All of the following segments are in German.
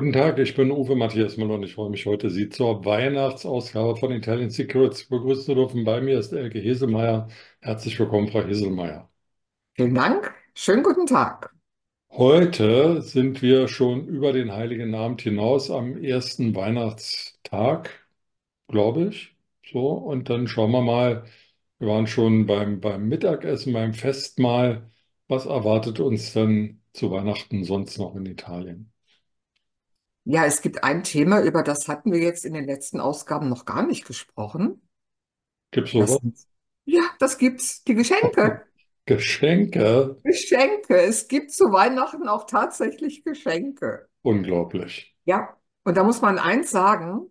Guten Tag, ich bin Uwe Matthias Müller und ich freue mich heute, Sie zur Weihnachtsausgabe von Italian Secrets begrüßen zu dürfen. Bei mir ist Elke Heselmeier. Herzlich willkommen, Frau Heselmeier. Vielen Dank. Schönen guten Tag. Heute sind wir schon über den Heiligen Abend hinaus am ersten Weihnachtstag, glaube ich. So, und dann schauen wir mal, wir waren schon beim, beim Mittagessen, beim Festmahl. Was erwartet uns denn zu Weihnachten sonst noch in Italien? Ja, es gibt ein Thema, über das hatten wir jetzt in den letzten Ausgaben noch gar nicht gesprochen. Gibt es Das, sowas? ja, das gibt's, die Geschenke. Geschenke? Geschenke. Es gibt zu Weihnachten auch tatsächlich Geschenke. Unglaublich. Ja, und da muss man eins sagen,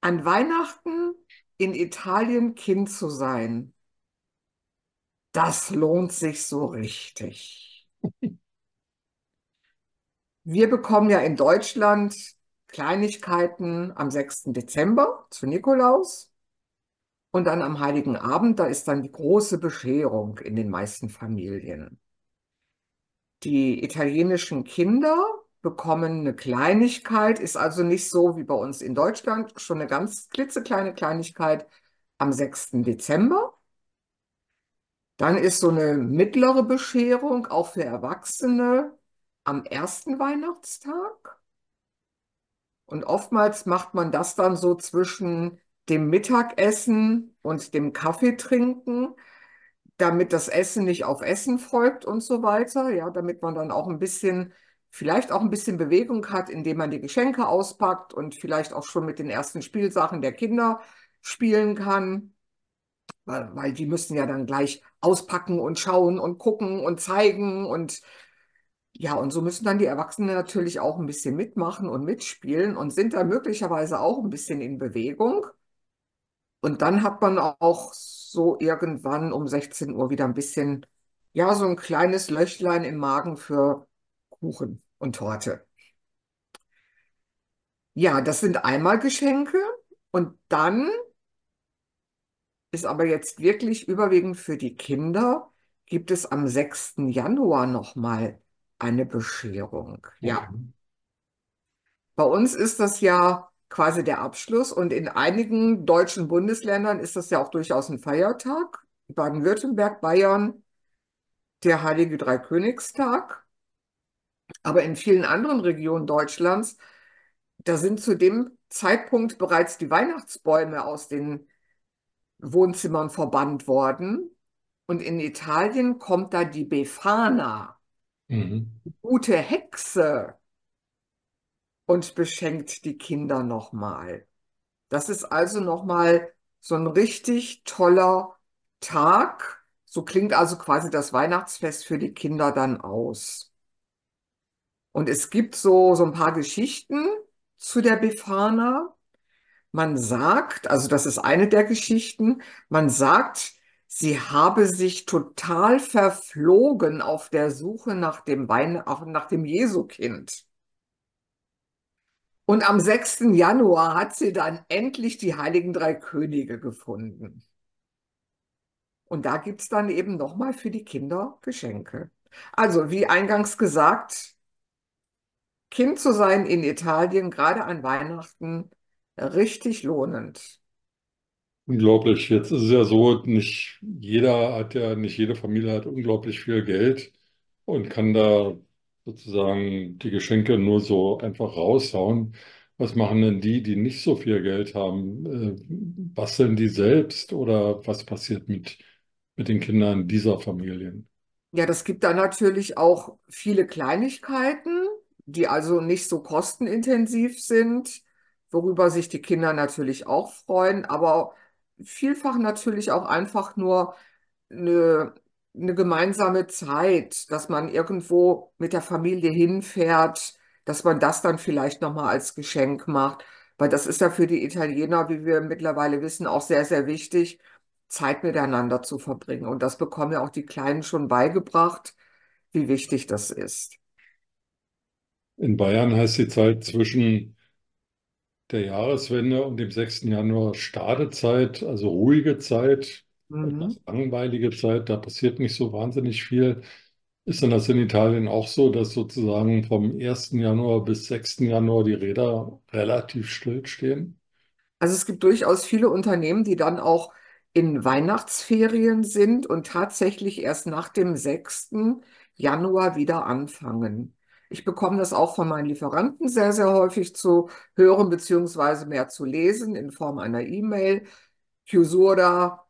an Weihnachten in Italien Kind zu sein, das lohnt sich so richtig. Wir bekommen ja in Deutschland Kleinigkeiten am 6. Dezember zu Nikolaus. Und dann am Heiligen Abend, da ist dann die große Bescherung in den meisten Familien. Die italienischen Kinder bekommen eine Kleinigkeit, ist also nicht so wie bei uns in Deutschland, schon eine ganz klitzekleine Kleinigkeit am 6. Dezember. Dann ist so eine mittlere Bescherung, auch für Erwachsene, am ersten Weihnachtstag. Und oftmals macht man das dann so zwischen dem Mittagessen und dem Kaffeetrinken, damit das Essen nicht auf Essen folgt und so weiter. Ja, damit man dann auch ein bisschen, vielleicht auch ein bisschen Bewegung hat, indem man die Geschenke auspackt und vielleicht auch schon mit den ersten Spielsachen der Kinder spielen kann. Weil, weil die müssen ja dann gleich auspacken und schauen und gucken und zeigen und ja, und so müssen dann die Erwachsenen natürlich auch ein bisschen mitmachen und mitspielen und sind da möglicherweise auch ein bisschen in Bewegung. Und dann hat man auch so irgendwann um 16 Uhr wieder ein bisschen, ja, so ein kleines Löchlein im Magen für Kuchen und Torte. Ja, das sind einmal Geschenke und dann ist aber jetzt wirklich überwiegend für die Kinder, gibt es am 6. Januar nochmal eine Bescherung. Ja, Okay. bei uns ist das ja quasi der Abschluss und in einigen deutschen Bundesländern ist das ja auch durchaus ein Feiertag. Baden-Württemberg, Bayern, der Heilige Dreikönigstag. Aber in vielen anderen Regionen Deutschlands, da sind zu dem Zeitpunkt bereits die Weihnachtsbäume aus den Wohnzimmern verbannt worden. Und in Italien kommt da die Befana, Mhm. die gute Hexe, und beschenkt die Kinder nochmal. Das ist also nochmal so ein richtig toller Tag. So klingt also quasi das Weihnachtsfest für die Kinder dann aus. Und es gibt so, so ein paar Geschichten zu der Befana. Man sagt, also das ist eine der Geschichten, man sagt, sie habe sich total verflogen auf der Suche nach dem Wein, nach dem Jesukind. Und am 6. Januar hat sie dann endlich die Heiligen Drei Könige gefunden. Und da gibt's dann eben nochmal für die Kinder Geschenke. Also, wie eingangs gesagt, Kind zu sein in Italien, gerade an Weihnachten, richtig lohnend. Unglaublich. Jetzt ist es ja so, nicht jeder hat ja, nicht jede Familie hat unglaublich viel Geld und kann da sozusagen die Geschenke nur so einfach raushauen. Was machen denn die, die nicht so viel Geld haben? Äh, basteln die selbst oder was passiert mit, mit den Kindern dieser Familien? Ja, das gibt dann natürlich auch viele Kleinigkeiten, die also nicht so kostenintensiv sind, worüber sich die Kinder natürlich auch freuen, aber vielfach natürlich auch einfach nur eine, eine gemeinsame Zeit, dass man irgendwo mit der Familie hinfährt, dass man das dann vielleicht nochmal als Geschenk macht, weil das ist ja für die Italiener, wie wir mittlerweile wissen, auch sehr, sehr wichtig, Zeit miteinander zu verbringen. Und das bekommen ja auch die Kleinen schon beigebracht, wie wichtig das ist. In Bayern heißt die Zeit zwischen der Jahreswende und dem 6. Januar Stadezeit, also ruhige Zeit, Mhm. langweilige Zeit, da passiert nicht so wahnsinnig viel. Ist denn das in Italien auch so, dass sozusagen vom 1. Januar bis 6. Januar die Räder relativ stillstehen? Also es gibt durchaus viele Unternehmen, die dann auch in Weihnachtsferien sind und tatsächlich erst nach dem 6. Januar wieder anfangen. Ich bekomme das auch von meinen Lieferanten sehr, sehr häufig zu hören beziehungsweise mehr zu lesen in Form einer E-Mail. Chiusura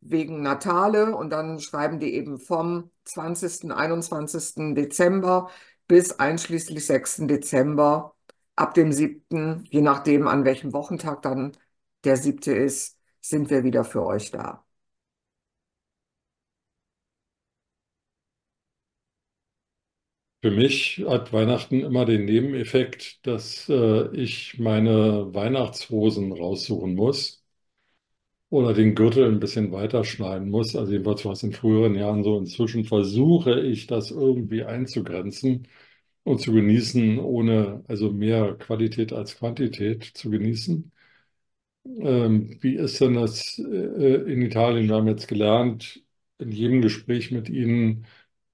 wegen Natale und dann schreiben die eben vom 20., 21. Dezember bis einschließlich 6. Dezember. Ab dem 7., je nachdem, an welchem Wochentag dann der 7. ist, sind wir wieder für euch da. Für mich hat Weihnachten immer den Nebeneffekt, dass äh, ich meine Weihnachtshosen raussuchen muss oder den Gürtel ein bisschen weiter schneiden muss. Also jedenfalls war es in früheren Jahren so. Inzwischen versuche ich das irgendwie einzugrenzen und zu genießen, ohne also mehr Qualität als Quantität zu genießen. Ähm, wie ist denn das äh, in Italien? Wir haben jetzt gelernt, in jedem Gespräch mit Ihnen,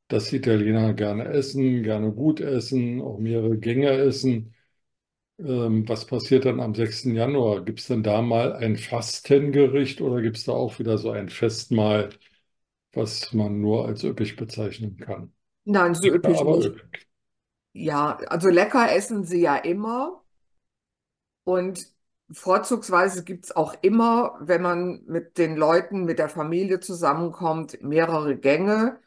dass Italiener gerne essen, gerne gut essen, auch mehrere Gänge essen. Ähm, was passiert dann am 6. Januar? Gibt es denn da mal ein Fastengericht oder gibt es da auch wieder so ein Festmahl, was man nur als üppig bezeichnen kann? Nein, so Ja, üppig aber nicht. üppig. Ja, also lecker essen sie ja immer und vorzugsweise gibt es auch immer, wenn man mit den Leuten, mit der Familie zusammenkommt, mehrere Gänge.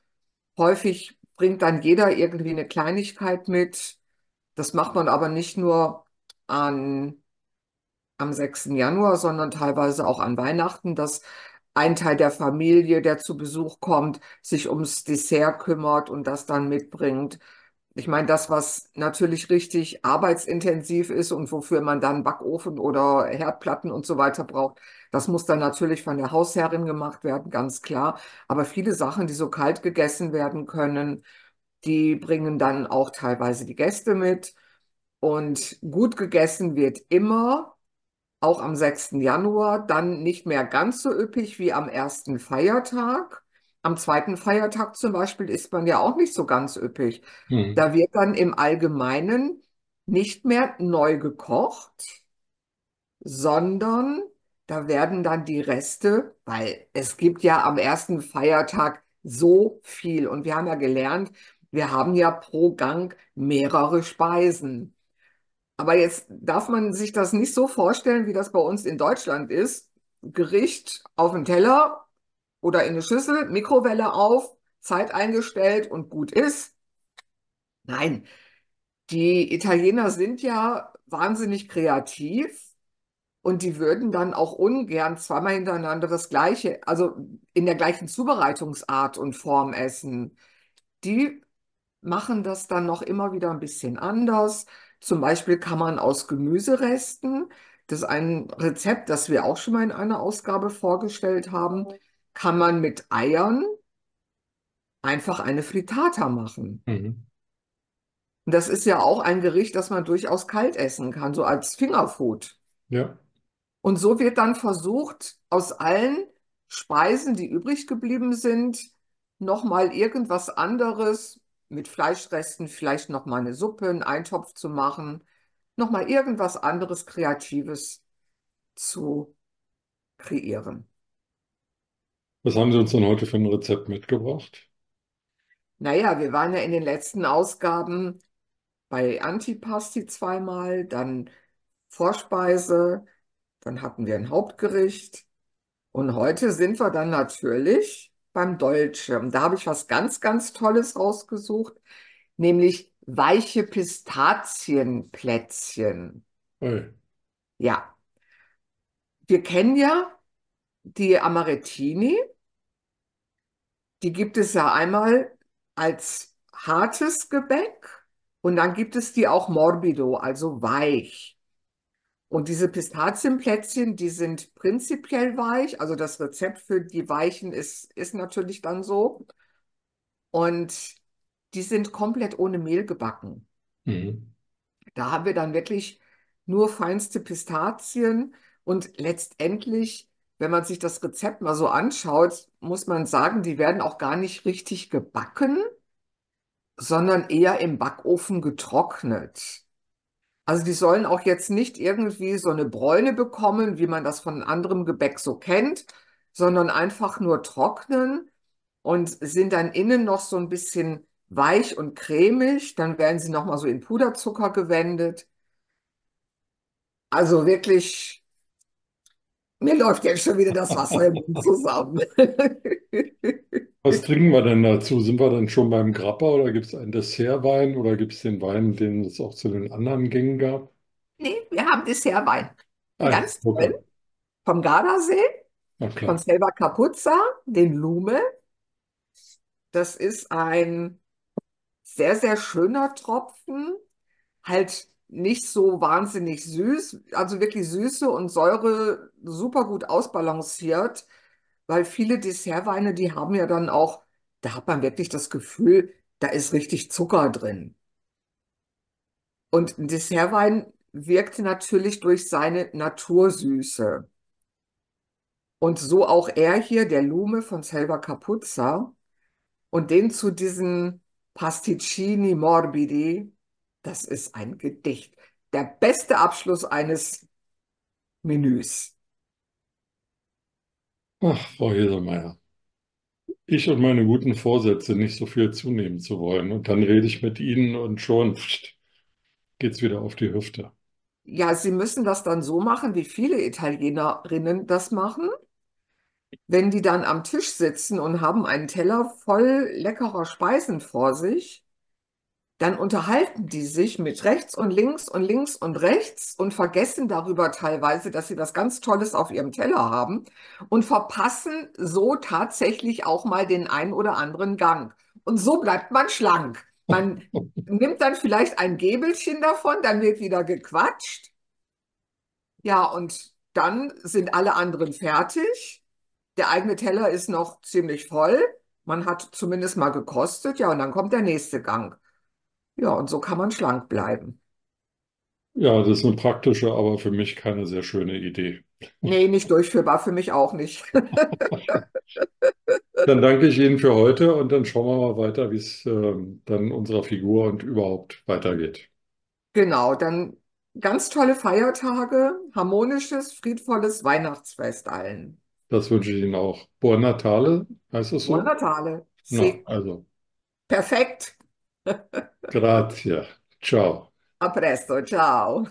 Häufig bringt dann jeder irgendwie eine Kleinigkeit mit. Das macht man aber nicht nur an, am 6. Januar, sondern teilweise auch an Weihnachten, dass ein Teil der Familie, der zu Besuch kommt, sich ums Dessert kümmert und das dann mitbringt. Ich meine, das, was natürlich richtig arbeitsintensiv ist und wofür man dann Backofen oder Herdplatten und so weiter braucht, das muss dann natürlich von der Hausherrin gemacht werden, ganz klar. Aber viele Sachen, die so kalt gegessen werden können, die bringen dann auch teilweise die Gäste mit. Und gut gegessen wird immer, auch am 6. Januar, dann nicht mehr ganz so üppig wie am ersten Feiertag. Am zweiten Feiertag zum Beispiel isst man ja auch nicht so ganz üppig. Hm. Da wird dann im Allgemeinen nicht mehr neu gekocht, sondern da werden dann die Reste, weil es gibt ja am ersten Feiertag so viel und wir haben ja gelernt, wir haben ja pro Gang mehrere Speisen. Aber jetzt darf man sich das nicht so vorstellen, wie das bei uns in Deutschland ist. Gericht auf den Teller oder in eine Schüssel, Mikrowelle auf, Zeit eingestellt und gut ist. Nein, die Italiener sind ja wahnsinnig kreativ und die würden dann auch ungern zweimal hintereinander das gleiche, also in der gleichen Zubereitungsart und Form essen. Die machen das dann noch immer wieder ein bisschen anders. Zum Beispiel kann man aus Gemüseresten, das ist ein Rezept, das wir auch schon mal in einer Ausgabe vorgestellt haben, kann man mit Eiern einfach eine Frittata machen. Mhm. Und das ist ja auch ein Gericht, das man durchaus kalt essen kann, so als Fingerfood. Ja. Und so wird dann versucht, aus allen Speisen, die übrig geblieben sind, nochmal irgendwas anderes mit Fleischresten, vielleicht nochmal eine Suppe, einen Eintopf zu machen, nochmal irgendwas anderes Kreatives zu kreieren. Was haben Sie uns denn heute für ein Rezept mitgebracht? Naja, wir waren ja in den letzten Ausgaben bei Antipasti zweimal, dann Vorspeise, dann hatten wir ein Hauptgericht und heute sind wir dann natürlich beim Dolce. Und da habe ich was ganz, ganz Tolles rausgesucht, nämlich weiche Pistazienplätzchen. Ui. Ja, wir kennen ja die Amarettini. Die gibt es ja einmal als hartes Gebäck und dann gibt es die auch morbido, also weich. Und diese Pistazienplätzchen, die sind prinzipiell weich. Also das Rezept für die weichen ist, ist natürlich dann so. Und die sind komplett ohne Mehl gebacken. Mhm. Da haben wir dann wirklich nur feinste Pistazien und letztendlich, wenn man sich das Rezept mal so anschaut, muss man sagen, die werden auch gar nicht richtig gebacken, sondern eher im Backofen getrocknet. Also die sollen auch jetzt nicht irgendwie so eine Bräune bekommen, wie man das von anderem Gebäck so kennt, sondern einfach nur trocknen und sind dann innen noch so ein bisschen weich und cremig. Dann werden sie nochmal so in Puderzucker gewendet. Also wirklich, mir läuft jetzt schon wieder das Wasser im Mund zusammen. Was trinken wir denn dazu? Sind wir dann schon beim Grappa oder gibt es einen Dessertwein oder gibt es den Wein, den es auch zu den anderen Gängen gab? Nee, wir haben Dessertwein. Ah, Ganz okay. toll. Vom Gardasee, von. Selva Capuzza, den Lume. Das ist ein sehr, sehr schöner Tropfen. Halt nicht so wahnsinnig süß, also wirklich Süße und Säure super gut ausbalanciert, weil viele Dessertweine, die haben ja dann auch, da hat man wirklich das Gefühl, da ist richtig Zucker drin. Und ein Dessertwein wirkt natürlich durch seine Natursüße. Und so auch er hier, der Lume von Selva Capuzza. Und den zu diesen Pasticcini morbidi, das ist ein Gedicht. Der beste Abschluss eines Menüs. Ach, Frau Heselmeier. Ich und meine guten Vorsätze, nicht so viel zunehmen zu wollen. Und dann rede ich mit Ihnen und schon pst, geht's wieder auf die Hüfte. Ja, Sie müssen das dann so machen, wie viele Italienerinnen das machen. Wenn die dann am Tisch sitzen und haben einen Teller voll leckerer Speisen vor sich, dann unterhalten die sich mit rechts und links und links und rechts und vergessen darüber teilweise, dass sie was ganz Tolles auf ihrem Teller haben und verpassen so tatsächlich auch mal den einen oder anderen Gang. Und so bleibt man schlank. Man nimmt dann vielleicht ein Gäbelchen davon, dann wird wieder gequatscht. Ja, und dann sind alle anderen fertig. Der eigene Teller ist noch ziemlich voll. Man hat zumindest mal gekostet. Ja, und dann kommt der nächste Gang. Ja, und so kann man schlank bleiben. Ja, das ist eine praktische, aber für mich keine sehr schöne Idee. Nee, nicht durchführbar, für mich auch nicht. Dann danke ich Ihnen für heute und dann schauen wir mal weiter, wie es ähm, dann unserer Figur und überhaupt weitergeht. Genau, dann ganz tolle Feiertage, harmonisches, friedvolles Weihnachtsfest allen. Das wünsche ich Ihnen auch. Buon Natale, heißt es Buon so? Natale. Na, also, perfekt. Grazie. Ciao. A presto, ciao.